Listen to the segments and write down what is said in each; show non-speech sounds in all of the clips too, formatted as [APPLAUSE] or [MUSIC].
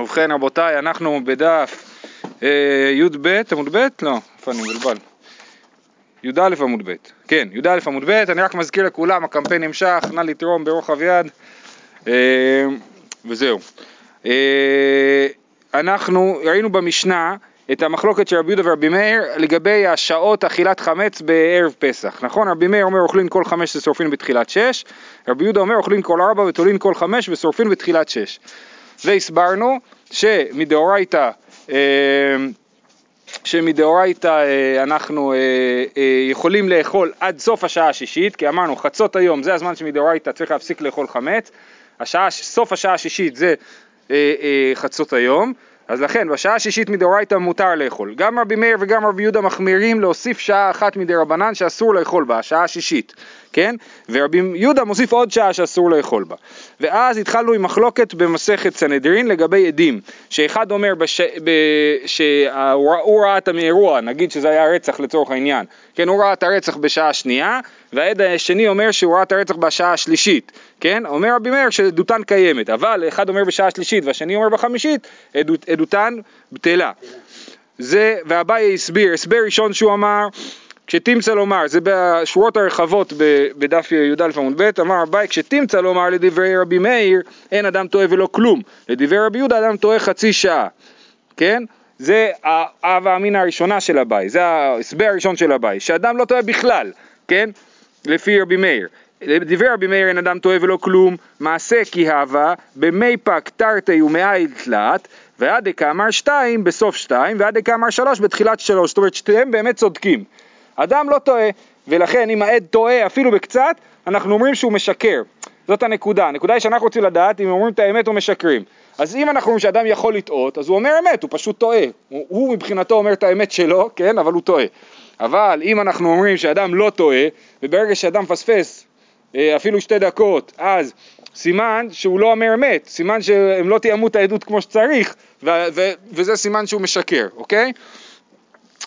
ובכן רבותיי, אנחנו בדף אה, י"ב עמוד ב'? לא, איפה אני מבולבל? י"א עמוד ב', כן, י"א עמוד ב', אני רק מזכיר לכולם, הקמפיין נמשך, נא לתרום ברוחב יד, אה, וזהו. אה, אנחנו ראינו במשנה את המחלוקת של רבי יהודה ורבי מאיר לגבי השעות אכילת חמץ בערב פסח, נכון? רבי מאיר אומר אוכלין כל חמש ושורפין בתחילת שש, רבי יהודה אומר אוכלין כל ארבע ותולין כל חמש ושורפין בתחילת שש. והסברנו שמדאורייתא אה, שמדאורייתא אה, אנחנו אה, יכולים לאכול עד סוף השעה השישית, כי אמרנו חצות היום זה הזמן שמדאורייתא צריך להפסיק לאכול חמץ, השעה, סוף השעה השישית זה חצות היום, אז לכן בשעה השישית מדאורייתא מותר לאכול. גם רבי מאיר וגם רבי יהודה מחמירים להוסיף שעה אחת מדי רבנן שאסור לאכול בה, השעה השישית, כן? ורבי יהודה מוסיף עוד שעה שאסור לאכול בה. ואז התחלנו עם מחלוקת במסכת סנהדרין לגבי עדים, שאחד אומר בש... שהוא ראה את האירוע, נגיד שזה היה רצח לצורך העניין, כן, הוא ראה את הרצח בשעה שנייה, והעד השני אומר שהוא ראה את הרצח בשעה השלישית, כן? אומר רבי מאיר שעדותן קיימת, אבל אחד אומר בשעה השלישית והשני אומר בחמישית, עדות, עדותן בטלה. זה, ואביי הסביר, הסבר ראשון שהוא אמר, כשתמצא לומר, זה בשורות הרחבות בדף י"א עמוד ב', אמר אביי, כשתמצא לומר לדברי רבי מאיר, אין אדם טועה ולא כלום, לדברי רבי יהודה אדם טועה חצי שעה, כן? זה האב האמינא הראשונה של אביי, זה ההסבר הראשון של אביי, שאדם לא טועה בכלל, כן? לפי רבי מאיר. לדברי רבי מאיר אין אדם טועה ולא כלום, מעשה כי הווה, במי פק תרתי ומאי תלת, ועד דקאמר שתיים בסוף שתיים, ועד דקאמר שלוש בתחילת שלוש, זאת אומרת שתיהם באמת צודקים. אדם לא טועה, ולכן אם העד טועה אפילו בקצת, אנחנו אומרים שהוא משקר. זאת הנקודה, הנקודה היא שאנחנו רוצים לדעת אם אומרים את האמת או משקרים. אז אם אנחנו אומרים שאדם יכול לטעות, אז הוא אומר אמת, הוא פשוט טועה. הוא, הוא מבחינתו אומר את האמת שלו, כן, אבל הוא טועה. אבל אם אנחנו אומרים שאדם לא טועה, וברגע שאדם פספס אה, אפילו שתי דקות, אז סימן שהוא לא אומר אמת, סימן שהם לא תיאמו את העדות כמו שצריך, ו- ו- וזה סימן שהוא משקר, אוקיי?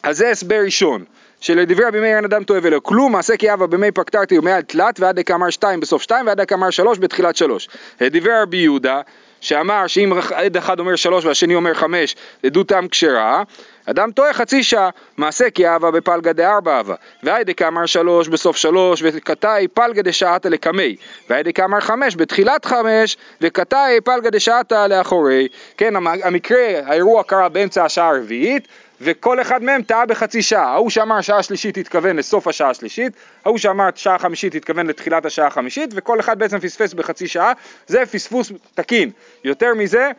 אז זה הסבר ראשון. שלדברי רבי מאיר אין אדם טועה ולא כלום, מעשה כי אבא במי פקטרתי ומעל תלת ועד דקאמר שתיים בסוף שתיים ועד דקאמר שלוש בתחילת שלוש. לדברי רבי יהודה שאמר שאם עד אחד אומר שלוש והשני אומר חמש, עדותם כשרה, אדם טועה חצי שעה, מעשה כי אהבה בפלגא דארבע אהבה, והיידה כאמר שלוש בסוף שלוש, וקטאי פלגא דשעתא לקמי, והיידה כאמר חמש בתחילת חמש, וקטאי פלגא דשעתא לאחורי. כן, המקרה, האירוע קרה באמצע השעה הרביעית, וכל אחד מהם טעה בחצי שעה. ההוא שאמר שעה שלישית התכוון לסוף השעה השלישית, ההוא שאמר שעה חמישית התכוון לתחילת השעה החמישית, וכל אחד בעצם פספס בחצי שעה, זה פספוס תקין. יותר מזה,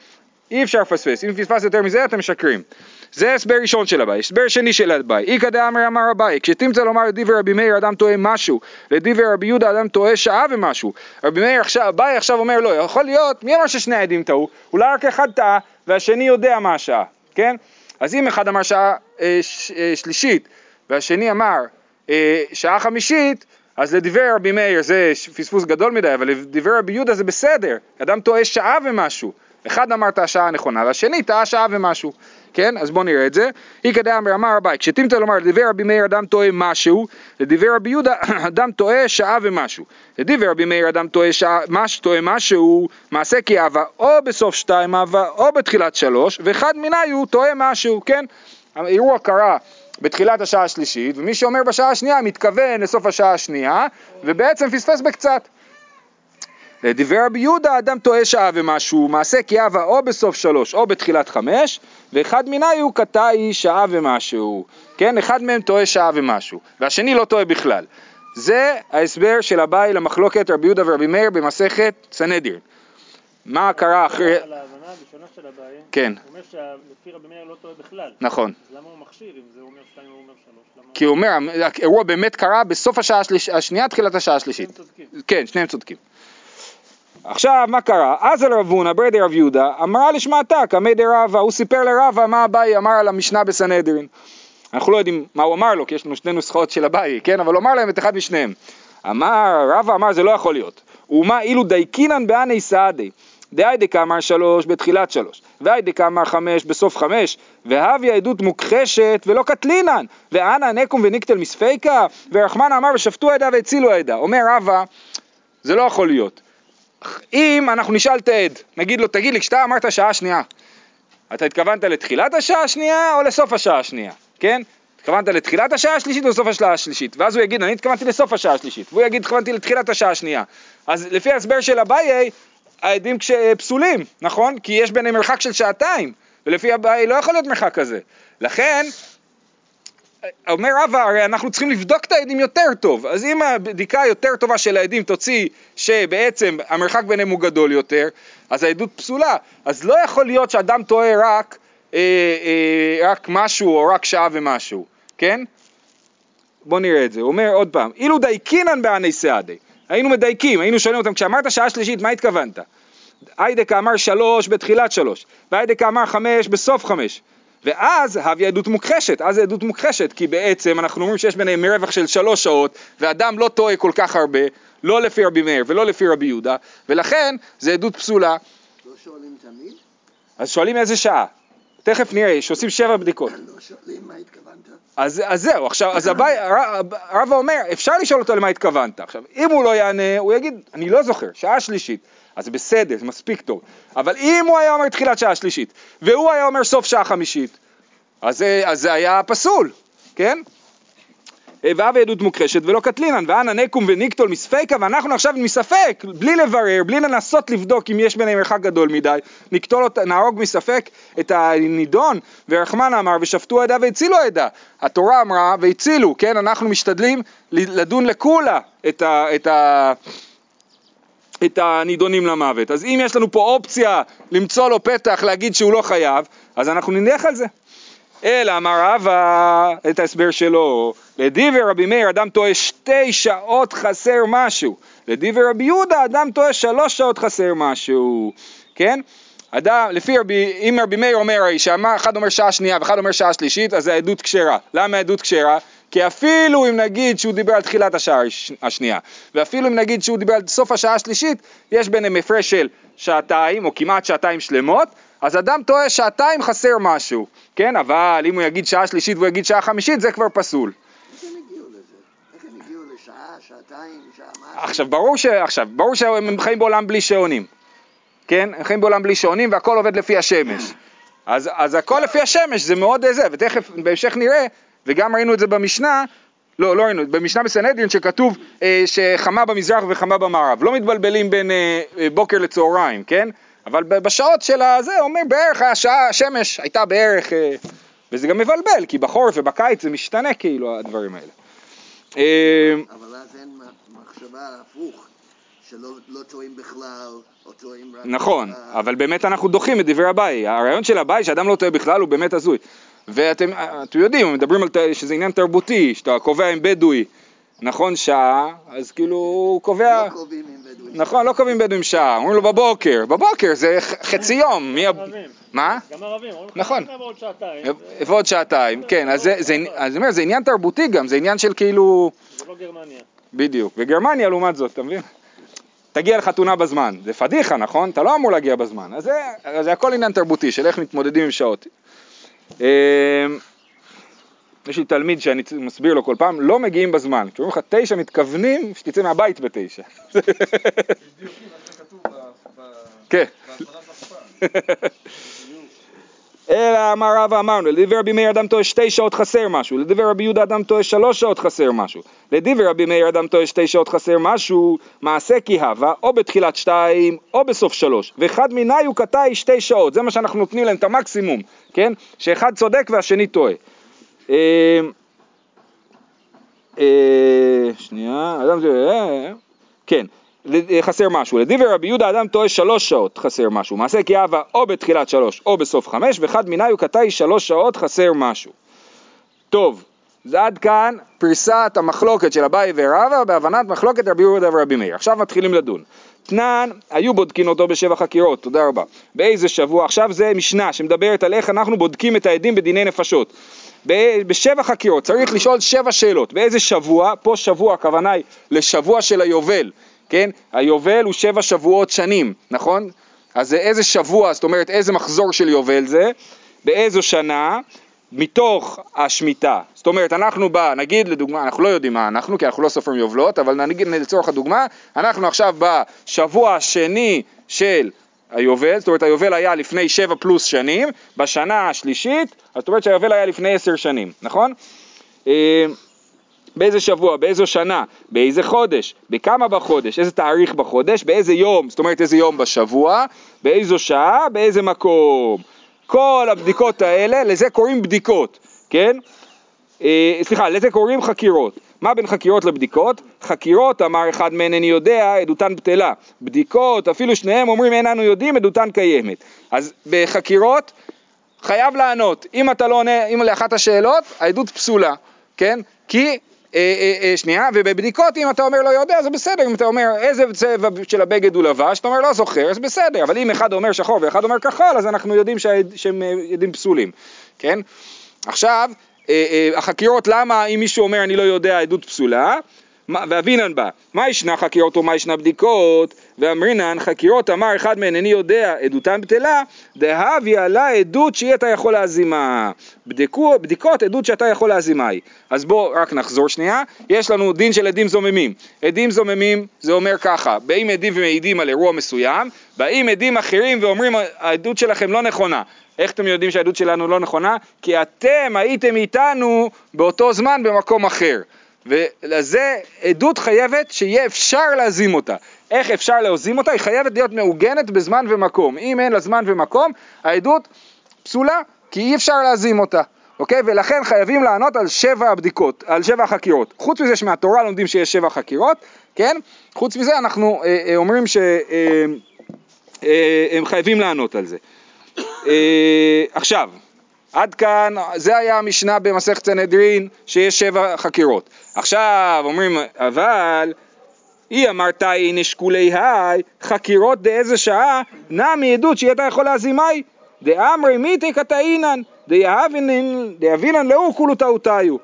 אי אפשר לפספס. אם פספס יותר מזה, אתם משקרים. זה הסבר ראשון של אביי. הסבר שני של אביי. איכא דאמר אמר אביי, כשתמצא לומר לדיבר רבי מאיר אדם טועה משהו, לדיבר רבי יהודה אדם טועה שעה ומשהו. רבי מאיר עכשיו, אביי עכשיו אומר לא, יכול להיות, מי אמר ששני העדים טעו? אולי רק אחד טעה והשני יודע מה השעה, כן? אז אם אחד אמר שעה אה, ש, אה, שלישית והשני אמר אה, שעה חמישית, אז לדברי רבי מאיר זה פספוס גדול מדי, אבל לדברי רבי יהודה זה בסדר, אדם טועה שעה ומשהו. אחד אמר את השעה הנכונה והשני טעה שעה ומשהו. כן? אז בואו נראה את זה. איכא דאמר אמר רבי, כשתמצא לומר לדבר רבי מאיר אדם טועה משהו, לדבר רבי יהודה [CLEARS THROAT] אדם טועה שעה ומשהו. לדבר רבי מאיר אדם טועה שעה, מש, טועה משהו, מעשה כי אהבה או בסוף שתיים אהבה או בתחילת שלוש, ואחד מיני הוא טועה משהו, כן? האירוע קרה בתחילת השעה השלישית, ומי שאומר בשעה השנייה מתכוון לסוף השעה השנייה, ובעצם פספס בקצת. לדברי רבי יהודה אדם טועה שעה ומשהו, מעשה כי אהבה או בסוף שלוש או בתחילת חמש, ואחד מיני הוא קטעי שעה ומשהו, כן? אחד מהם טועה שעה ומשהו, והשני לא טועה בכלל. זה ההסבר של אביי למחלוקת רבי יהודה ורבי מאיר במסכת סנהדרין. מה קרה אחרי... על ההבנה הראשונה של אביי, כן. הוא אומר שלפי רבי מאיר לא טועה בכלל. נכון. אז למה הוא מכשיר אם זה אומר שתיים והוא אומר שלוש? כי הוא אומר, האירוע באמת קרה בסוף השעה השנייה, תחילת השעה השלישית. שניהם צודקים. כן, שניהם צודקים. עכשיו, מה קרה? אז על רב הונא ברדי רב יהודה, אמרה לשמעתה, קמי דרבה, הוא סיפר לרבה מה אביי אמר על המשנה בסנהדרין. אנחנו לא יודעים מה הוא אמר לו, כי יש לנו שני נוסחאות של אביי, כן? אבל הוא אמר להם את אחד משניהם. אמר, רבה אמר, זה לא יכול להיות. ומה אילו דייקינן באני סעדי. דאי דקאמר שלוש בתחילת שלוש, ואי דקאמר חמש בסוף חמש, והביא עדות מוכחשת ולא קטלינן, ואנא נקום וניקטל מספיקה, ורחמן אמר ושפטו עדה והצילו עדה. אומר רבא, זה לא יכול להיות. אם אנחנו נשאל את העד, נגיד לו, תגיד לי, כשאתה אמרת שעה שנייה, אתה התכוונת לתחילת השעה השנייה או לסוף השעה השנייה, כן? התכוונת לתחילת השעה השלישית או לסוף השעה השלישית? ואז הוא יגיד, אני התכוונתי לסוף השעה השלישית, והוא יגיד, התכוונתי לתחילת השעה השנייה. אז לפי ההסבר של אביי, העדים. פסולים, נכון? כי יש ביניהם מרחק של שעתיים, ולפי אביי לא יכול להיות מרחק כזה. לכן, אומר רבא, הרי אנחנו צריכים לבדוק את העדים יותר טוב, אז אם הבדיקה היותר טובה של העדים תוציא שבעצם המרחק ביניהם הוא גדול יותר, אז העדות פסולה. אז לא יכול להיות שאדם טועה רק, אה, אה, רק משהו או רק שעה ומשהו, כן? בואו נראה את זה, הוא אומר עוד פעם, אילו דייקינן בעני סעדי, היינו מדייקים, היינו שואלים אותם, כשאמרת שעה שלישית, מה התכוונת? היידקה אמר שלוש בתחילת שלוש, והיידקה אמר חמש בסוף חמש. ואז הביא עדות מוכחשת, אז זה עדות מוכחשת, כי בעצם אנחנו אומרים שיש ביניהם מרווח של שלוש שעות, ואדם לא טועה כל כך הרבה, לא לפי רבי מאיר ולא לפי רבי יהודה, ולכן זה עדות פסולה. לא שואלים תמיד? אז שואלים איזה שעה. תכף נראה, שעושים שבע בדיקות. לא שואלים מה התכוונת? אז, אז זהו, עכשיו, אז הבא, רבא אומר, אפשר לשאול אותו למה התכוונת. עכשיו, אם הוא לא יענה, הוא יגיד, אני לא זוכר, שעה שלישית. אז בסדר, זה מספיק טוב. אבל אם הוא היה אומר תחילת שעה שלישית, והוא היה אומר סוף שעה חמישית, אז, זה היה פסול, כן? והווה עדות מוכחשת ולא קטלינן, ואנא נקום וניקטול מספיקה, ואנחנו עכשיו מספק, בלי לברר, בלי לנסות לבדוק אם יש ביניהם מרחק גדול מדי, נקטול אותה, נהרוג מספק את הנידון, ורחמן אמר ושפטו עדה והצילו עדה. התורה אמרה והצילו, כן? אנחנו משתדלים לדון לכולה את ה... את ה את הנידונים למוות. אז אם יש לנו פה אופציה למצוא לו פתח להגיד שהוא לא חייב, אז אנחנו נלך על זה. אלא אמר רבא את ההסבר שלו, לדיבר רבי מאיר אדם טועה שתי שעות חסר משהו, לדיבר רבי יהודה אדם טועה שלוש שעות חסר משהו, כן? אדם, לפי רבי, אם רבי מאיר אומר שאחד אומר שעה שנייה ואחד אומר שעה שלישית, אז זה עדות כשרה. למה עדות כשרה? כי אפילו אם נגיד שהוא דיבר על תחילת השעה השנייה, ואפילו אם נגיד שהוא דיבר על סוף השעה השלישית, יש ביניהם הפרש של שעתיים, או כמעט שעתיים שלמות, אז אדם טועה שעתיים חסר משהו, כן? אבל אם הוא יגיד שעה שלישית והוא יגיד שעה חמישית, זה כבר פסול. שעתיים, שעה משהו? עכשיו, ברור, ש... עכשיו, ברור שהם חיים בעולם בלי שעונים, כן? הם חיים בעולם בלי שעונים והכל עובד לפי השמש. אז, אז הכל לפי השמש זה מאוד זה, ותכף בהמשך נראה וגם ראינו את זה במשנה, לא, לא ראינו, במשנה בסנהדרין שכתוב אה, שחמה במזרח וחמה במערב, לא מתבלבלים בין אה, אה, בוקר לצהריים, כן? אבל בשעות של הזה אומר בערך השעה, השמש הייתה בערך, אה, וזה גם מבלבל, כי בחורף ובקיץ זה משתנה כאילו הדברים האלה. אה, אבל אז אין מחשבה הפוך, שלא לא טועים בכלל, או טועים רק... נכון, אבל באמת אנחנו דוחים את דברי אביי, הרעיון של אביי שאדם לא טועה בכלל הוא באמת הזוי. ואתם יודעים, מדברים על שזה עניין תרבותי, שאתה קובע עם בדואי, נכון, שעה, אז כאילו הוא קובע... לא קובעים עם בדואים. נכון, לא קובעים בדואים שעה, אומרים לו בבוקר, בבוקר זה חצי יום. מי... ערבים. מה? גם ערבים, נכון. "נעבור עוד שעתיים. ועוד שעתיים, כן, אז זה, זה, אז אני אומר, זה עניין תרבותי גם, זה עניין של כאילו... זה לא גרמניה. בדיוק. וגרמניה לעומת זאת, אתה מבין? תגיע לחתונה בזמן, זה פדיחה, נכון? אתה לא אמור להגיע בזמן. אז זה הכל עניין תרבותי של איך מתמודדים עם שעות. אמ, יש לי תלמיד שאני מסביר לו כל פעם, לא מגיעים בזמן. כשאומרים לך תשע, מתכוונים שתצא מהבית בתשע. [LAUGHS] כן. [LAUGHS] אלא אמר רבא אמרנו, לדיבר רבי מאיר אדם טועה שתי שעות חסר משהו, לדיבר רבי יהודה אדם טועה שלוש שעות חסר משהו, לדיבר רבי מאיר אדם טועה שתי שעות חסר משהו, מעשה כי הווה, או בתחילת שתיים, או בסוף שלוש, ואחד מיני הוא קטעי שתי שעות, זה מה שאנחנו נותנים להם, את המקסימום, כן? שאחד צודק והשני טועה. אה, אה, שנייה, אדם זה, אה, כן, חסר משהו. לדיבר רבי יהודה אדם טועה שלוש שעות חסר משהו. מעשה כי אהבה או בתחילת שלוש או בסוף חמש, מיני הוא קטעי שלוש שעות חסר משהו. טוב, זה עד כאן פריסת המחלוקת של אביי ורבא בהבנת מחלוקת רבי יהודה ורבי מאיר. עכשיו מתחילים לדון. תנן, היו בודקים אותו בשבע חקירות, תודה רבה. באיזה שבוע? עכשיו זה משנה שמדברת על איך אנחנו בודקים את העדים בדיני נפשות. בשבע חקירות, צריך לשאול שבע שאלות. באיזה שבוע? פה שבוע, הכוונה היא לשבוע של היובל. כן? היובל הוא שבע שבועות שנים, נכון? אז זה איזה שבוע, זאת אומרת איזה מחזור של יובל זה, באיזו שנה, מתוך השמיטה. זאת אומרת, אנחנו בא, נגיד לדוגמה, אנחנו לא יודעים מה אנחנו, כי אנחנו לא סופרים יובלות, אבל נגיד לצורך הדוגמה, אנחנו עכשיו בשבוע השני של היובל, זאת אומרת היובל היה לפני שבע פלוס שנים, בשנה השלישית, זאת אומרת שהיובל היה לפני עשר שנים, נכון? באיזה שבוע, באיזו שנה, באיזה חודש, בכמה בחודש, איזה תאריך בחודש, באיזה יום, זאת אומרת איזה יום בשבוע, באיזו שעה, באיזה מקום. כל הבדיקות האלה, לזה קוראים בדיקות, כן? אה, סליחה, לזה קוראים חקירות. מה בין חקירות לבדיקות? חקירות, אמר אחד מהן איני יודע, עדותן בטלה. בדיקות, אפילו שניהם אומרים אין אנו יודעים, עדותן קיימת. אז בחקירות חייב לענות. אם אתה לא עונה, אם לאחת השאלות, העדות פסולה, כן? כי שנייה, ובבדיקות אם אתה אומר לא יודע זה בסדר, אם אתה אומר איזה צבע של הבגד הוא לבש, אתה אומר לא זוכר, אז בסדר, אבל אם אחד אומר שחור ואחד אומר כחול, אז אנחנו יודעים שהם אה, עדים פסולים, כן? עכשיו, אה, אה, החקירות למה אם מישהו אומר אני לא יודע עדות פסולה, ואבינן בה, מה ישנה חקירות ומה ישנה בדיקות, ואמרינן חקירות אמר אחד מהן איני יודע עדותן בטלה, דהבי עלה עדות שהיא אתה יכול להזימה. בדקו, בדיקות עדות שאתה יכול להזימה היא. אז בואו רק נחזור שנייה, יש לנו דין של עדים זוממים. עדים זוממים זה אומר ככה, באים עדים ומעידים על אירוע מסוים, באים עדים אחרים ואומרים העדות שלכם לא נכונה. איך אתם יודעים שהעדות שלנו לא נכונה? כי אתם הייתם איתנו באותו זמן במקום אחר. ולזה עדות חייבת שיהיה אפשר להזים אותה. איך אפשר להזים אותה? היא חייבת להיות מעוגנת בזמן ומקום. אם אין לה זמן ומקום, העדות פסולה, כי אי אפשר להזים אותה. אוקיי? ולכן חייבים לענות על שבע הבדיקות, על שבע החקירות. חוץ מזה שמהתורה לומדים שיש שבע חקירות, כן? חוץ מזה אנחנו אה, אה, אומרים שהם אה, אה, חייבים לענות על זה. אה, עכשיו, עד כאן, זה היה המשנה במסכת סנהדרין, שיש שבע חקירות. עכשיו אומרים, אבל היא אמרת הנה שקולי היי, חקירות דאיזה שעה, נע מעדות שהיא הייתה יכול להזימי, דאמרי מיתי קטעינן, דאבינן לאו כולו טעותיו.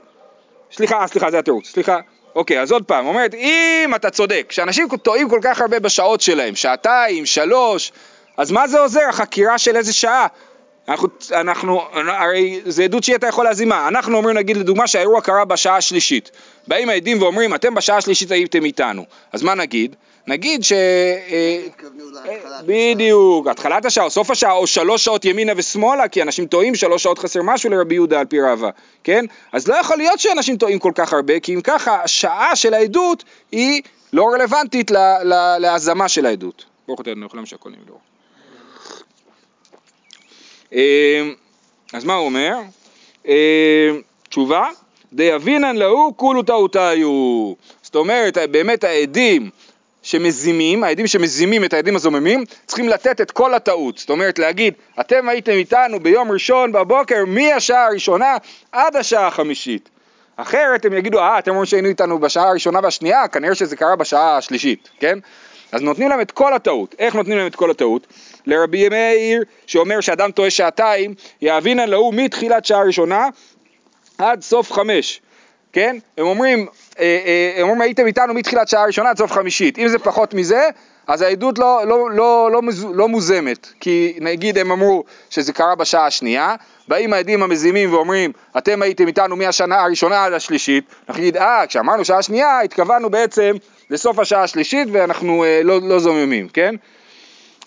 סליחה, אה, סליחה, זה התירוץ, סליחה. אוקיי, אז עוד פעם, אומרת, אם אתה צודק, שאנשים טועים כל כך הרבה בשעות שלהם, שעתיים, שלוש, אז מה זה עוזר, החקירה של איזה שעה? אנחנו, אנחנו, הרי זה עדות שאתה יכול להזימה. אנחנו אומרים נגיד לדוגמה שהאירוע קרה בשעה השלישית. באים העדים ואומרים אתם בשעה השלישית הייתם איתנו. אז מה נגיד? נגיד ש... אה, בדיוק, התחלת השעה או סוף השעה או שלוש שעות ימינה ושמאלה כי אנשים טועים שלוש שעות חסר משהו לרבי יהודה על פי רבא, כן? אז לא יכול להיות שאנשים טועים כל כך הרבה כי אם ככה השעה של העדות היא לא רלוונטית להזמה של העדות. ברוך אתה יכולים שהכל נמדור. אמ, אז מה הוא אומר? אמ, תשובה, דיבינן להו כולו טעותיו. זאת אומרת, באמת העדים שמזימים, העדים שמזימים את העדים הזוממים, צריכים לתת את כל הטעות. זאת אומרת, להגיד, אתם הייתם איתנו ביום ראשון בבוקר מהשעה הראשונה עד השעה החמישית. אחרת הם יגידו, אה, אתם אומרים שהיינו איתנו בשעה הראשונה והשנייה, כנראה שזה קרה בשעה השלישית, כן? אז נותנים להם את כל הטעות. איך נותנים להם את כל הטעות? לרבי מאיר, שאומר שאדם טועה שעתיים, יאבינן להו מתחילת שעה ראשונה עד סוף חמש, כן? הם אומרים, אה, אה, הם אומרים הייתם איתנו מתחילת שעה ראשונה עד סוף חמישית. אם זה פחות מזה, אז העדות לא, לא, לא, לא, לא מוזמת, כי נגיד הם אמרו שזה קרה בשעה השנייה, באים העדים המזימים ואומרים, אתם הייתם איתנו מהשנה הראשונה עד השלישית, אנחנו נגיד, אה, כשאמרנו שעה שנייה, התכוונו בעצם לסוף השעה השלישית ואנחנו אה, לא, לא זוממים, כן?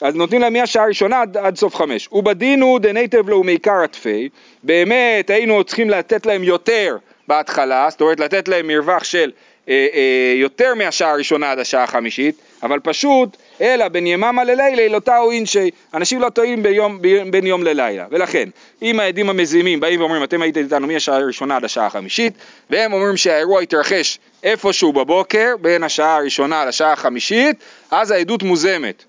אז נותנים להם מהשעה הראשונה עד, עד סוף חמש. ובדינו דנייטב לו מעיקר עטפי, באמת היינו צריכים לתת להם יותר בהתחלה, זאת אומרת לתת להם מרווח של אה, אה, יותר מהשעה הראשונה עד השעה החמישית, אבל פשוט, אלא בין יממה ללילה לא טעו אינשי, אנשים לא טועים ביום, ב- בין יום ללילה, ולכן אם העדים המזימים באים ואומרים אתם הייתם איתנו מהשעה הראשונה עד השעה החמישית, והם אומרים שהאירוע התרחש איפשהו בבוקר, בין השעה הראשונה לשעה החמישית, אז העדות מוזמת.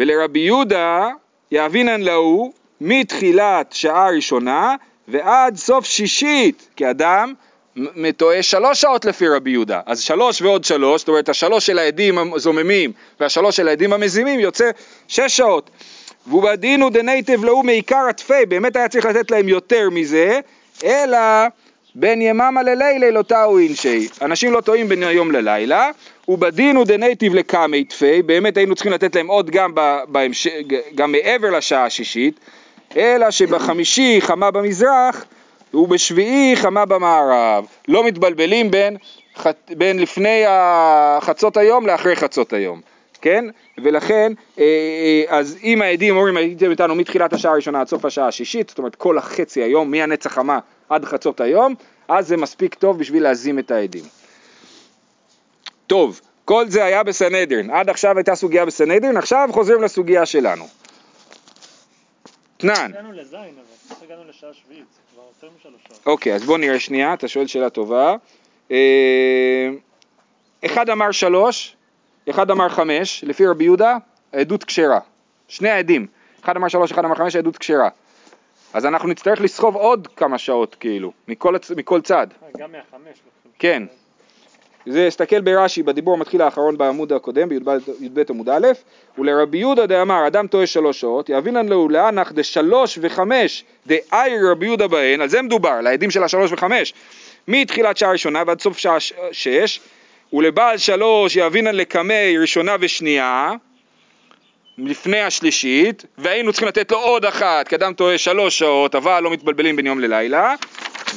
ולרבי יהודה יאבינן להו מתחילת שעה ראשונה ועד סוף שישית, כי אדם מ- טועה שלוש שעות לפי רבי יהודה, אז שלוש ועוד שלוש, זאת אומרת השלוש של העדים הזוממים והשלוש של העדים הזוממים יוצא שש שעות. ובדין הוא דניתיב להו מעיקרא טפי, באמת היה צריך לתת להם יותר מזה, אלא בין יממה ללילה לא טעו אינשי. אנשים לא טועים בין היום ללילה, ובדין הוא דניתיב לקמיה טפי, באמת היינו צריכים לתת להם עוד גם, בהמש... גם מעבר לשעה השישית, אלא שבחמישית חמה במזרח ובשביעית חמה במערב. לא מתבלבלים בין. בין לפני חצות היום לאחרי חצות היום. כן? ולכן, אה, אה, אז אם העדים אומרים הייתם איתנו מתחילת השעה הראשונה עד סוף השעה השישית, זאת אומרת כל החצי היום, מהנץ החמה עד חצות היום, אז זה מספיק טוב בשביל להזים את העדים. טוב, כל זה היה בסנהדרין, עד עכשיו הייתה סוגיה בסנהדרין, עכשיו חוזרים לסוגיה שלנו. תנן. הגענו לזין, אבל איך הגענו לשעה שביעית? זה כבר יותר משלוש שעות. אוקיי, אז בוא נראה שנייה, אתה שואל שאלה טובה. אה, אחד אמר שלוש, אחד אמר חמש, לפי רבי יהודה, עדות כשרה. שני העדים, אחד אמר שלוש, אחד אמר חמש, עדות כשרה. אז אנחנו נצטרך לסחוב עוד כמה שעות, כאילו, מכל, מכל צד. אה, גם מהחמש. כן. זה, הסתכל ברש"י, בדיבור המתחיל האחרון בעמוד הקודם, בי"ב עמוד א', ולרבי יהודה דאמר, אדם טועה שלוש שעות, יבינן לו לאנח דשלוש וחמש דאייר רבי יהודה בהן, על זה מדובר, על העדים של השלוש וחמש, מתחילת שעה ראשונה ועד סוף שעה שש, ולבעל שלוש יבינן לקמי ראשונה ושנייה, לפני השלישית, והיינו צריכים לתת לו עוד אחת, כי אדם טועה שלוש שעות, אבל לא מתבלבלים בין יום ללילה,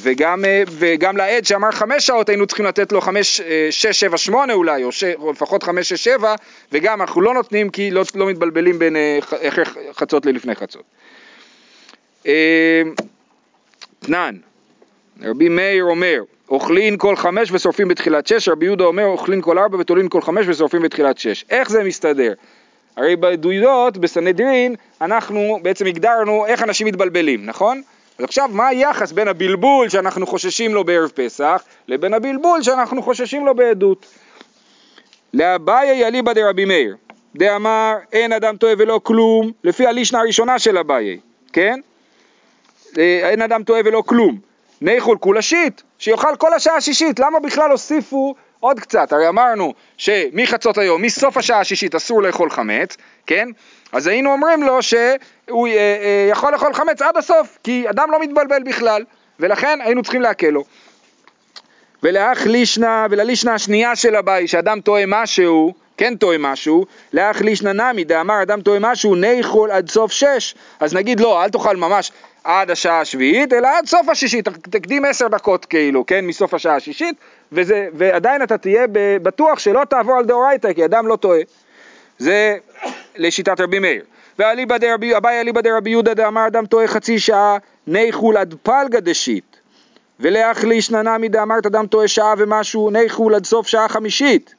וגם, אה, וגם לעד שאמר חמש שעות היינו צריכים לתת לו חמש, אה, שש, שבע, שמונה אולי, או, ש, או לפחות חמש, שש, שבע, וגם אנחנו לא נותנים כי לא, לא מתבלבלים בין אה, חצות ללפני חצות. תנן, רבי מאיר אומר, אוכלין כל חמש ושורפים בתחילת שש, רבי יהודה אומר, אוכלין כל ארבע ותולין כל חמש ושורפים בתחילת שש. איך זה מסתדר? הרי בעדויות, בסנהדרין, אנחנו בעצם הגדרנו איך אנשים מתבלבלים, נכון? אז עכשיו, מה היחס בין הבלבול שאנחנו חוששים לו בערב פסח, לבין הבלבול שאנחנו חוששים לו בעדות? לאביי אליבא דרבי מאיר, דאמר אין אדם טועה ולא כלום, לפי הלישנה הראשונה של אביי, כן? אה, אין אדם טועה ולא כלום. ניחול כולה שיט, שיאכל כל השעה השישית, למה בכלל הוסיפו עוד קצת? הרי אמרנו שמחצות היום, מסוף השעה השישית אסור לאכול חמץ, כן? אז היינו אומרים לו שהוא אה, אה, יכול לאכול חמץ עד הסוף, כי אדם לא מתבלבל בכלל, ולכן היינו צריכים להקל לו. ולאח לישנה וללישנה השנייה של הבית, שאדם טועה משהו, כן טועה משהו, לאח לישנה נמי, דאמר אדם טועה משהו, ניחול עד סוף שש, אז נגיד לא, אל תאכל ממש עד השעה השביעית, אלא עד סוף השישית, תקדים עשר דקות כאילו, כן, מסוף השעה השישית, וזה, ועדיין אתה תהיה בטוח שלא תעבור על דאורייתא, כי אדם לא טועה. זה לשיטת רבי מאיר. ואליבא דרבי, אביי אליבא דרבי יהודה דאמר אדם טועה חצי שעה, ניחול עד פלגא דשית. ולאכליש ננמי דאמרת אדם טועה שעה ומשהו, ניחול עד סוף שעה חמישית.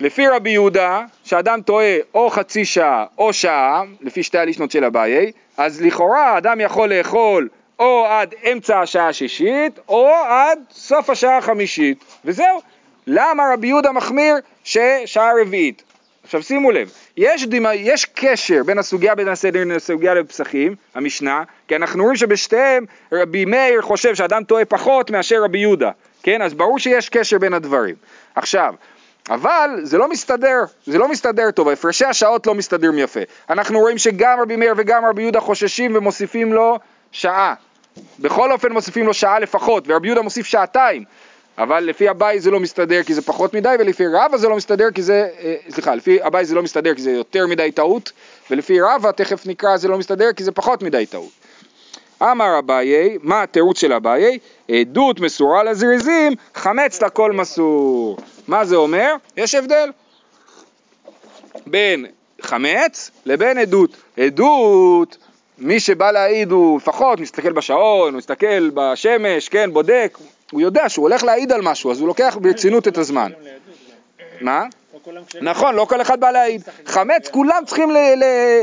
לפי רבי יהודה, שאדם טועה או חצי שעה או שעה, לפי שתי הלישנות של אביי, אז לכאורה אדם יכול לאכול או עד אמצע השעה השישית, או עד סוף השעה החמישית, וזהו. למה רבי יהודה מחמיר ששעה רביעית? עכשיו שימו לב, יש, דימה, יש קשר בין הסוגיה בין הסדר לסוגיה לפסחים, המשנה, כי אנחנו רואים שבשתיהם רבי מאיר חושב שאדם טועה פחות מאשר רבי יהודה, כן? אז ברור שיש קשר בין הדברים. עכשיו, אבל זה לא מסתדר, זה לא מסתדר טוב, הפרשי השעות לא מסתדרים יפה. אנחנו רואים שגם רבי מאיר וגם רבי יהודה חוששים ומוסיפים לו שעה. בכל אופן מוסיפים לו שעה לפחות, ורבי יהודה מוסיף שעתיים. אבל לפי אביי זה לא מסתדר כי זה פחות מדי, ולפי רבא זה לא מסתדר כי זה, אה, סליחה, לפי אביי זה לא מסתדר כי זה יותר מדי טעות, ולפי רבא, תכף נקרא, זה לא מסתדר כי זה פחות מדי טעות. אמר אביי, מה התירוץ של אביי? עדות מסורה לזריזים, חמץ לכל מסור. מה זה אומר? יש הבדל בין חמץ לבין עדות. עדות, מי שבא להעיד הוא לפחות מסתכל בשעון, הוא מסתכל בשמש, כן, בודק, הוא יודע שהוא הולך להעיד על משהו, אז הוא לוקח ברצינות את הזמן. מה? נכון, לא כל אחד בא להעיד. חמץ, כולם צריכים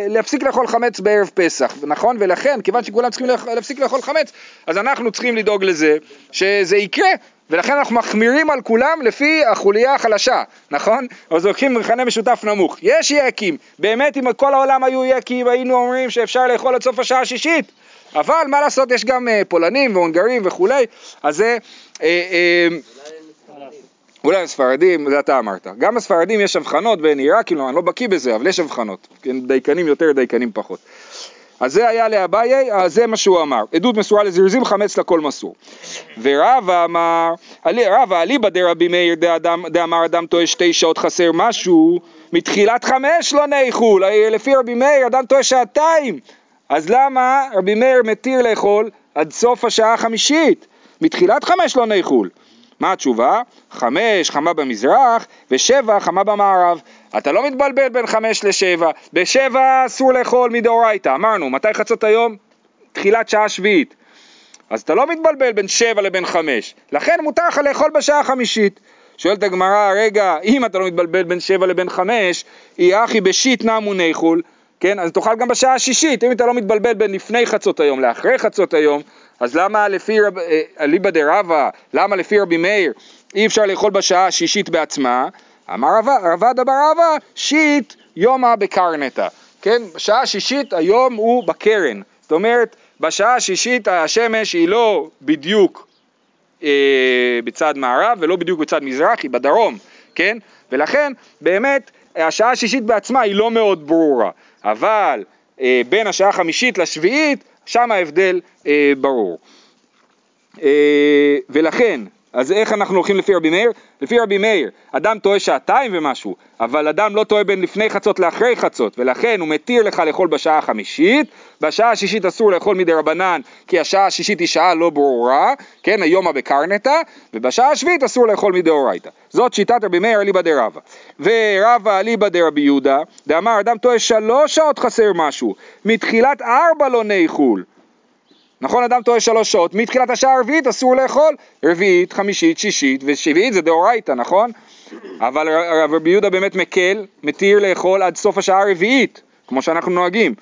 להפסיק לאכול חמץ בערב פסח, נכון? ולכן, כיוון שכולם צריכים להפסיק לאכול חמץ, אז אנחנו צריכים לדאוג לזה שזה יקרה. ולכן אנחנו מחמירים על כולם לפי החוליה החלשה, נכון? אז לוקחים מכנה משותף נמוך. יש יקים, באמת אם כל העולם היו יקים היינו אומרים שאפשר לאכול עד סוף השעה השישית, אבל מה לעשות, יש גם אה, פולנים והונגרים וכולי, אז זה... אה, אה, אולי הספרדים, זה אתה אמרת. גם הספרדים יש הבחנות בין עיראקים, לא, אני לא בקיא בזה, אבל יש הבחנות. כן, דייקנים יותר, דייקנים פחות. אז זה היה לאביי, אז זה מה שהוא אמר. עדות מסורה לזרזים, חמץ לכל מסור. ורבא אמר, רבא אליבא דרבי מאיר דאמר אדם טועה שתי שעות חסר משהו, מתחילת חמש לא ניחול, הרי לפי רבי מאיר אדם טועה שעתיים. אז למה רבי מאיר מתיר לאכול עד סוף השעה החמישית? מתחילת חמש לא ניחול. מה התשובה? חמש חמה במזרח ושבע חמה במערב. אתה לא מתבלבל בין חמש לשבע, בשבע אסור לאכול מדאורייתא, אמרנו, מתי חצות היום? תחילת שעה שביעית. אז אתה לא מתבלבל בין שבע לבין חמש, לכן מותר לך לאכול בשעה החמישית. שואלת הגמרא, רגע, אם אתה לא מתבלבל בין שבע לבין חמש, אי אחי בשיט נמו ניחול, כן, אז תאכל גם בשעה השישית, אם אתה לא מתבלבל בין לפני חצות היום לאחרי חצות היום, אז למה לפי רב, אה, אליבא דרבא, למה לפי רבי מאיר אי אפשר לאכול בשעה השישית בעצמה? אמר רבא דבר רבא, שיט יומא בקרנטה, כן, בשעה השישית היום הוא בקרן, זאת אומרת, בשעה השישית השמש היא לא בדיוק אה, בצד מערב ולא בדיוק בצד מזרח, היא בדרום, כן? ולכן באמת השעה השישית בעצמה היא לא מאוד ברורה, אבל אה, בין השעה החמישית לשביעית, שם ההבדל אה, ברור. אה, ולכן אז איך אנחנו הולכים לפי רבי מאיר? לפי רבי מאיר, אדם טועה שעתיים ומשהו, אבל אדם לא טועה בין לפני חצות לאחרי חצות, ולכן הוא מתיר לך לאכול בשעה החמישית, בשעה השישית אסור לאכול מדי רבנן, כי השעה השישית היא שעה לא ברורה, כן, היומא בקרנטה, ובשעה השביעית אסור לאכול מדאורייתא. זאת שיטת רבי מאיר אליבא דרבא. ורבא אליבא דרבי יהודה, דאמר אדם טועה שלוש שעות חסר משהו, מתחילת ארבע לא ניחול. נכון, אדם טועה שלוש שעות, מתחילת השעה הרביעית אסור לאכול, רביעית, חמישית, שישית ושביעית זה דאורייתא, נכון? אבל רבי יהודה באמת מקל, מתיר לאכול עד סוף השעה הרביעית, כמו שאנחנו נוהגים.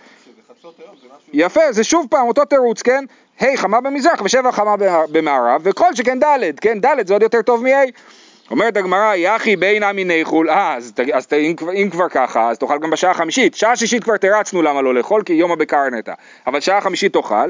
יפה, זה שוב פעם אותו תירוץ, כן? ה' חמה במזרח ושבע חמה במערב, וכל שכן ד', כן? ד' זה עוד יותר טוב מ-ה'. אומרת הגמרא, יחי בין עמי ניחול, אה, אז, אז אם, אם כבר ככה, אז תאכל גם בשעה החמישית. שעה שישית כבר תרצנו למה לא לאכול, כי יומא בקרנטה. אבל שעה חמישית תאכל.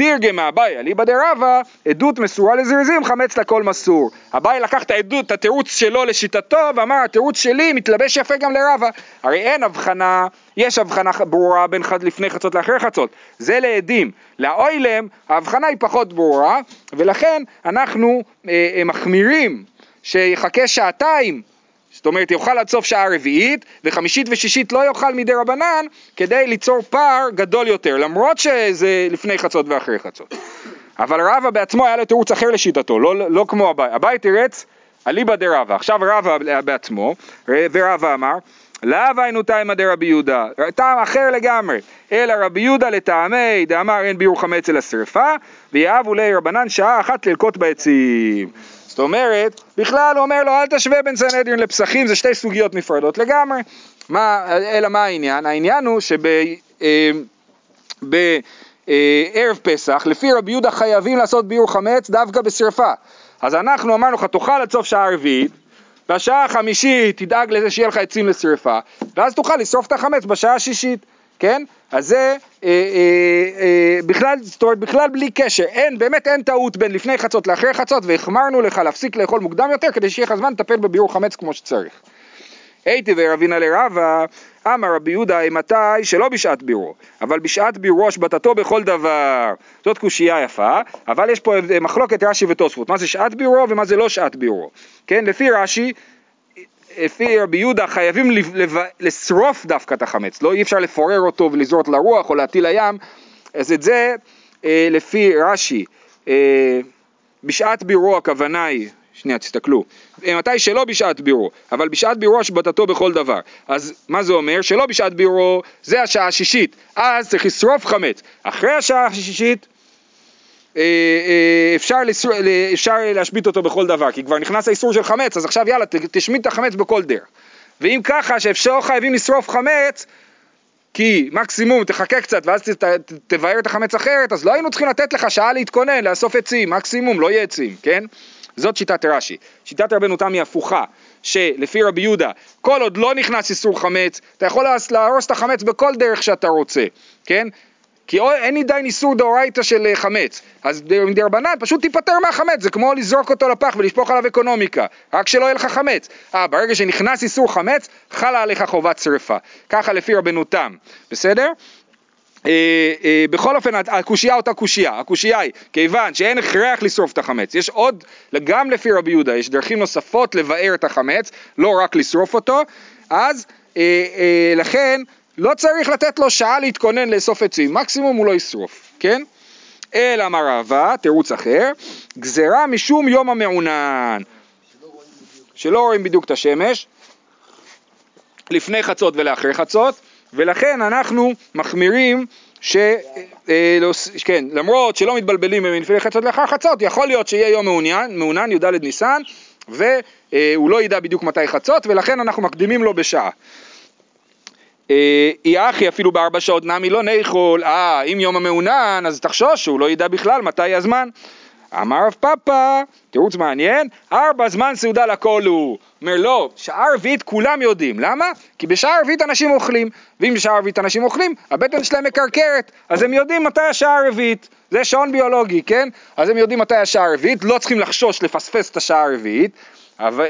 תרגמה אביי אליבא דרבא, עדות מסורה לזרזים, חמץ לכל מסור. אביי לקח את העדות, את התירוץ שלו לשיטתו, ואמר התירוץ שלי מתלבש יפה גם לרבא. הרי אין הבחנה, יש הבחנה ברורה בין חד לפני חצות לאחרי חצות, זה לעדים. לאוילם ההבחנה היא פחות ברורה, ולכן אנחנו אה, אה מחמירים שיחכה שעתיים זאת אומרת יאכל עד סוף שעה רביעית וחמישית ושישית לא יאכל מדי רבנן כדי ליצור פער גדול יותר למרות שזה לפני חצות ואחרי חצות. אבל רבא בעצמו היה לו תירוץ אחר לשיטתו לא, לא כמו אביי, אביי תירץ אליבא דרבא. עכשיו רבא בעצמו ורבא אמר לאו היינו תימא דרבי יהודה, טעם אחר לגמרי, אלא רבי יהודה לטעמי דאמר אין ביור חמץ אלא שרפה, ויהבו לי רבנן שעה אחת ללקוט בעצים. זאת אומרת, בכלל הוא אומר לו אל תשווה בין סנהדרין לפסחים, זה שתי סוגיות נפרדות לגמרי. מה, אלא מה העניין? העניין הוא שבערב אה, פסח, לפי רבי יהודה חייבים לעשות ביור חמץ דווקא בשרפה. אז אנחנו אמרנו לך תאכל עד סוף שעה רביעית, בשעה החמישית תדאג לזה שיהיה לך עצים לשרפה, ואז תוכל לשרוף את החמץ בשעה השישית. כן? אז זה אה, אה, אה, בכלל, זאת אומרת בכלל בלי קשר, אין, באמת אין טעות בין לפני חצות לאחרי חצות והחמרנו לך להפסיק לאכול מוקדם יותר כדי שיהיה לך זמן לטפל בביאור חמץ כמו שצריך. הייתי ורבינה לרבה, אמר רבי יהודה אימתי שלא בשעת בירו, אבל בשעת בירו השבתתו בכל דבר. זאת קושייה יפה, אבל יש פה מחלוקת רש"י ותוספות, מה זה שעת בירו ומה זה לא שעת בירו. כן, לפי רש"י לפי רבי יהודה חייבים לשרוף דווקא את החמץ, לא אי אפשר לפורר אותו ולזרות לרוח או להטיל לים, אז את זה אה, לפי רש"י, אה, בשעת בירו הכוונה היא, שנייה תסתכלו, אה, מתי שלא בשעת בירו, אבל בשעת בירו השבתתו בכל דבר, אז מה זה אומר? שלא בשעת בירו זה השעה השישית, אז צריך לשרוף חמץ, אחרי השעה השישית אה, אה, אפשר, אפשר להשבית אותו בכל דבר, כי כבר נכנס האיסור של חמץ, אז עכשיו יאללה, תשמיד את החמץ בכל דרך. ואם ככה, שאפשר חייבים לשרוף חמץ, כי מקסימום תחכה קצת ואז תבאר את החמץ אחרת, אז לא היינו צריכים לתת לך שעה להתכונן, לאסוף עצים, מקסימום, לא יהיה עצים, כן? זאת שיטת רש"י. שיטת רבנו תמי הפוכה, שלפי רבי יהודה, כל עוד לא נכנס איסור חמץ, אתה יכול להרוס את החמץ בכל דרך שאתה רוצה, כן? כי אין עדיין איסור דאורייתא של אה, חמץ, אז מדרבנן פשוט תיפטר מהחמץ, זה כמו לזרוק אותו לפח ולשפוך עליו אקונומיקה, רק שלא יהיה לך חמץ. אה, ברגע שנכנס איסור חמץ, חלה עליך חובת שרפה. ככה לפי רבנו תם, בסדר? אה, אה, בכל אופן הקושייה אותה קושייה, הקושייה היא כיוון שאין הכרח לשרוף את החמץ, יש עוד, גם לפי רבי יהודה, יש דרכים נוספות לבאר את החמץ, לא רק לשרוף אותו, אז אה, אה, לכן לא צריך לתת לו שעה להתכונן לאסוף עצים, מקסימום הוא לא ישרוף, כן? אלא אמר רבא, תירוץ אחר, גזרה משום יום המעונן, שלא רואים בדיוק את השמש, לפני חצות ולאחרי חצות, ולכן אנחנו מחמירים ש... אה, לא, כן, למרות שלא מתבלבלים בין לפני חצות לאחר חצות, יכול להיות שיהיה יום מעוניין, מעונן, י"ד ניסן, והוא לא ידע בדיוק מתי חצות, ולכן אנחנו מקדימים לו בשעה. אי אחי אפילו בארבע שעות נמי לא ניכול, אה, אם יום המעונן אז תחשוש שהוא לא ידע בכלל מתי הזמן. אמר רב פאפא, תירוץ מעניין, ארבע זמן סעודה לכל הוא. אומר לא, שעה רביעית כולם יודעים, למה? כי בשעה רביעית אנשים אוכלים, ואם בשעה רביעית אנשים אוכלים, הבטן שלהם מקרקרת, אז הם יודעים מתי השעה הרביעית, זה שעון ביולוגי, כן? אז הם יודעים מתי השעה הרביעית, לא צריכים לחשוש לפספס את השעה הרביעית,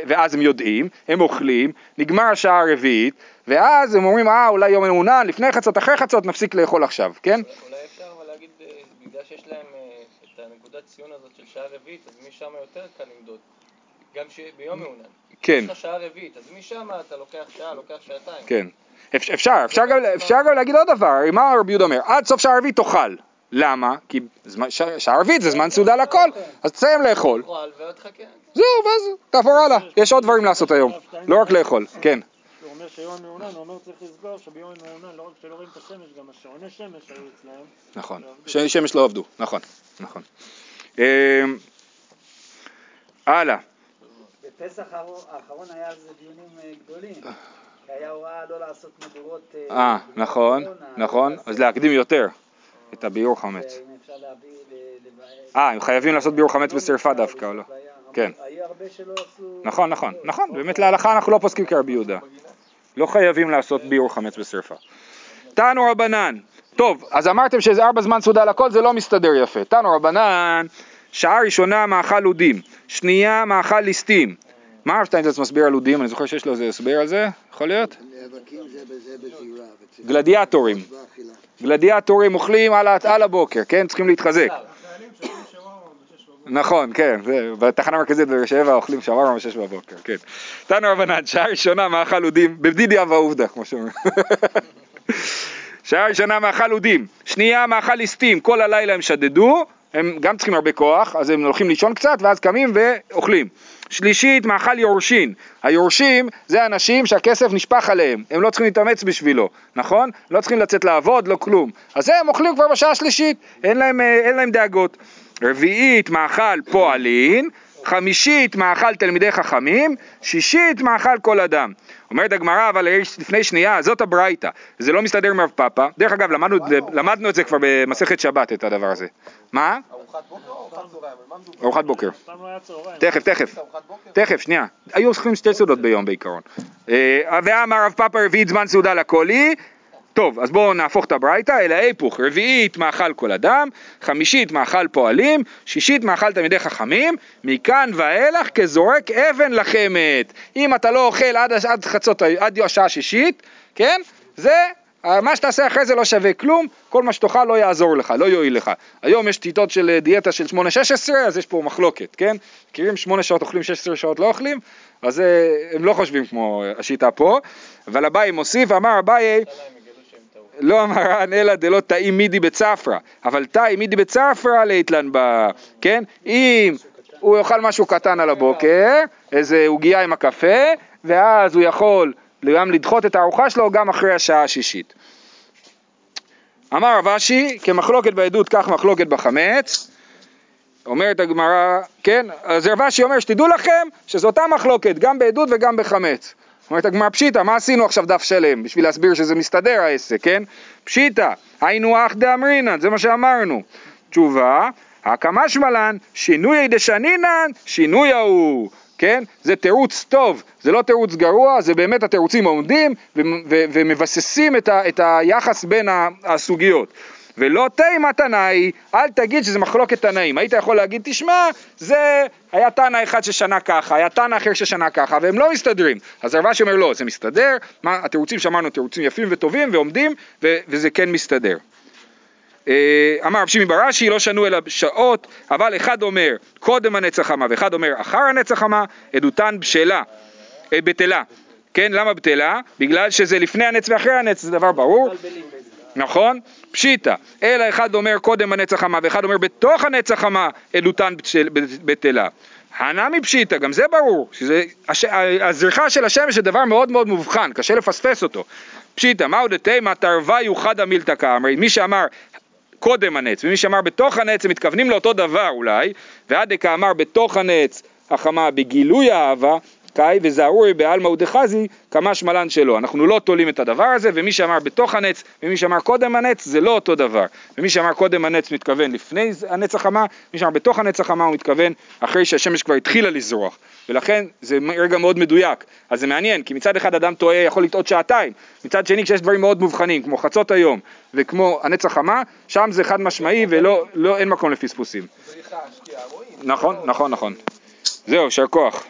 ואז הם יודעים, הם אוכלים, נגמר השעה הרביעית, ואז הם אומרים, אה, אולי יום מעונן, לפני חצות, אחרי חצות, נפסיק לאכול עכשיו, כן? אולי אפשר אבל להגיד, אה, בגלל שיש להם אה, את הנקודת ציון הזאת של שעה רביעית, אז משם יותר קל למדוד. גם ביום מעונן. כן. יש לך שעה רביעית, אז משם אתה לוקח שעה, לוקח שעתיים. כן. אפ- אפשר, אפשר גם, אפשר גם להגיד עוד דבר, מה רבי יהודה אומר? עד סוף שעה רביעית תאכל. למה? כי שעה רביעית זה זמן סעודה לכל, אז תסיים לאכול. זהו, ואז תעבור הלאה. יש עוד דברים לעשות היום, לא רק לאכול, כן. שיום המעונן, הוא אומר צריך לסגור שביום המעונן לא רק שלא רואים את השמש, גם השעוני שמש היו אצלהם. נכון, ש- שמש לא עבדו, נכון, נכון. אמ, הלאה, בפסח האחרון- היה על זה דיונים אה, גדולים, כי היה הוראה לא לעשות מדורות... אה, בגלל נכון, נכון, לא אז להקדים יותר את הביעור חמץ. אה, הם חייבים לעשות ביעור חמץ לא בשרפה דווקא, או לא? בעיה. כן. היו הרבה שלא עשו... נכון, נכון, נכון, באמת להלכה אנחנו לא פוסקים כרבי יהודה. לא חייבים לעשות ביעור חמץ בשרפה. תנו רבנן, טוב, אז אמרתם שזה ארבע זמן סעודה לכל, זה לא מסתדר יפה. תנו רבנן, שעה ראשונה מאכל לודים, שנייה מאכל ליסטים. מה הרב שטיינזלץ מסביר על לודים? אני זוכר שיש לו איזה הסבר על זה, יכול להיות? גלדיאטורים. גלדיאטורים אוכלים על הבוקר, כן? צריכים להתחזק. נכון, כן, בתחנה המרכזית בבאר שבע אוכלים שווארמה בשש בבוקר, כן. תנו רבנן, שעה ראשונה מאכל אודים, בבדידי אבא עובדא, כמו שאומרים. [LAUGHS] שעה ראשונה מאכל אודים, שנייה מאכל ליסטים, כל הלילה הם שדדו, הם גם צריכים הרבה כוח, אז הם הולכים לישון קצת, ואז קמים ואוכלים. שלישית, מאכל יורשין. היורשים זה אנשים שהכסף נשפך עליהם, הם לא צריכים להתאמץ בשבילו, נכון? לא צריכים לצאת לעבוד, לא כלום. אז הם אוכלים כבר בשעה השלישית, אין להם, אה, אין להם דאגות. רביעית, מאכל פועלין. חמישית, מאכל תלמידי חכמים. שישית, מאכל כל אדם. אומרת הגמרא, אבל יש- לפני שנייה, זאת הברייתא. זה לא מסתדר עם רב פאפא. דרך אגב, למדנו, למדנו את זה כבר במסכת שבת, את הדבר הזה. מה? ארוחת בוקר או ארוחת צהריים? ארוחת בוקר. לא. תכף, תכף. תכף, שנייה. היו אוכלים שתי סעודות ביום בעיקרון. אה, ואמר רב פאפא רביעית זמן סעודה לכל היא. טוב, אז בואו נהפוך את הברייתא, אלא היפוך, רביעית מאכל כל אדם, חמישית מאכל פועלים, שישית מאכל תלמידי חכמים, מכאן ואילך כזורק אבן לחמת. אם אתה לא אוכל עד, עד חצות, עד השעה השישית, כן? זה, מה שתעשה אחרי זה לא שווה כלום, כל מה שתאכל לא יעזור לך, לא יועיל לך. היום יש שיטות של אה, דיאטה של 8-16, אז יש פה מחלוקת, כן? מכירים 8 שעות אוכלים, 16 שעות לא אוכלים? אז אה, הם לא חושבים כמו השיטה פה, אבל אביי מוסיף, אמר אביי, יאללה, הם יגלו שהם טעו. לא אמרן אלא דלא תאי מידי בצפרא, אבל תאי מידי בצפרא ליתלן בה, כן? אם הוא יאכל משהו קטן על הבוקר, איזה עוגייה עם הקפה, ואז הוא יכול גם לדחות את הארוחה שלו גם אחרי השעה השישית. אמר רב אשי, כמחלוקת בעדות כך מחלוקת בחמץ, אומרת הגמרא, כן, אז רב אשי אומר שתדעו לכם שזו אותה מחלוקת גם בעדות וגם בחמץ. אומרת הגמרא פשיטא, מה עשינו עכשיו דף שלם בשביל להסביר שזה מסתדר העסק, כן? פשיטא, היינו אח דאמרינן, זה מה שאמרנו. תשובה, הקמשמע לן, שינוי דשנינן, שינוי ההוא. כן? זה תירוץ טוב, זה לא תירוץ גרוע, זה באמת התירוצים עומדים ו- ו- ומבססים את, ה- את היחס בין הסוגיות. ולא תימא תנאי, אל תגיד שזה מחלוקת תנאים. היית יכול להגיד, תשמע, זה היה תנא אחד ששנה ככה, היה תנא אחר ששנה ככה, והם לא מסתדרים. אז הרב אשי אומר, לא, זה מסתדר, מה, התירוצים שאמרנו תירוצים יפים וטובים ועומדים, ו- וזה כן מסתדר. אה, אמר רב שימי בראשי, לא שנו אלא שעות, אבל אחד אומר קודם הנצח חמה ואחד אומר אחר הנצח חמה, עדותן בשלה, אה, בטלה. כן, למה בטלה? בגלל שזה לפני הנץ ואחרי הנץ, זה דבר ברור. נכון? פשיטא, אלא אחד אומר קודם הנץ החמה ואחד אומר בתוך הנץ החמה עדותן בשל- בטלה. הנמי פשיטא, גם זה ברור, שזה, הש, הזריחה של השמש זה דבר מאוד מאוד מובחן, קשה לפספס אותו. פשיטא, מהו דתימה תרווה יוחדה מילתא כאמרי, מי שאמר קודם הנץ, ומי שאמר בתוך הנץ, הם מתכוונים לאותו דבר אולי, ועד דקאמר בתוך הנץ החמה בגילוי האהבה, קאי וזערוי בעלמא ודחזי כמה שמלן שלו. אנחנו לא תולים את הדבר הזה, ומי שאמר בתוך הנץ ומי שאמר קודם הנץ זה לא אותו דבר. ומי שאמר קודם הנץ מתכוון לפני הנץ החמה, מי שאמר בתוך הנץ החמה הוא מתכוון אחרי שהשמש כבר התחילה לזרוח. ולכן זה רגע מאוד מדויק. אז זה מעניין, כי מצד אחד אדם טועה יכול לטעות שעתיים, מצד שני כשיש דברים מאוד מובחנים, כמו חצות היום וכמו הנץ החמה, שם זה חד משמעי ולא לא, אין מקום לפספוסים. נכון, נכון, נכון. זהו, יישר כוח.